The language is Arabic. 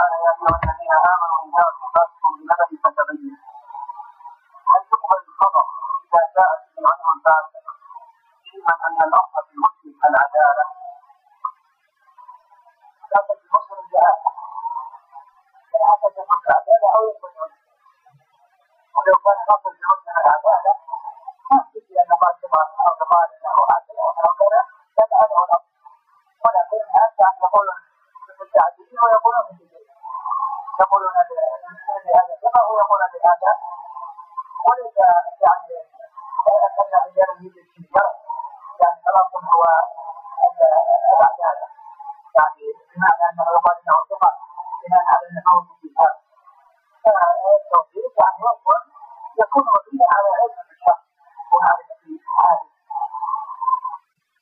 تعالى يا ايها الذين امنوا ان جاءكم فاسق بنبأ فتبين هل يقبل الخبر اذا جاءت به علم فاسق علما ان الاصل في المسلم العداله الاصل في المسلم حتى تكون العداله أو يكون ولو كان الاصل في المسلم العداله ما في ان قال أو قال انه عدل أو كذا بل هذا هو الاصل ولكن الناس يقولون بالتعديل ويقولون بالتجديد يقولون لهذا ثقة ويقولون لهذا وليس يعني يوجد في الجرح يعني خلاص هو العدالة يعني بمعنى أنه يقال أنه ثقة بناء على أنه في هذا.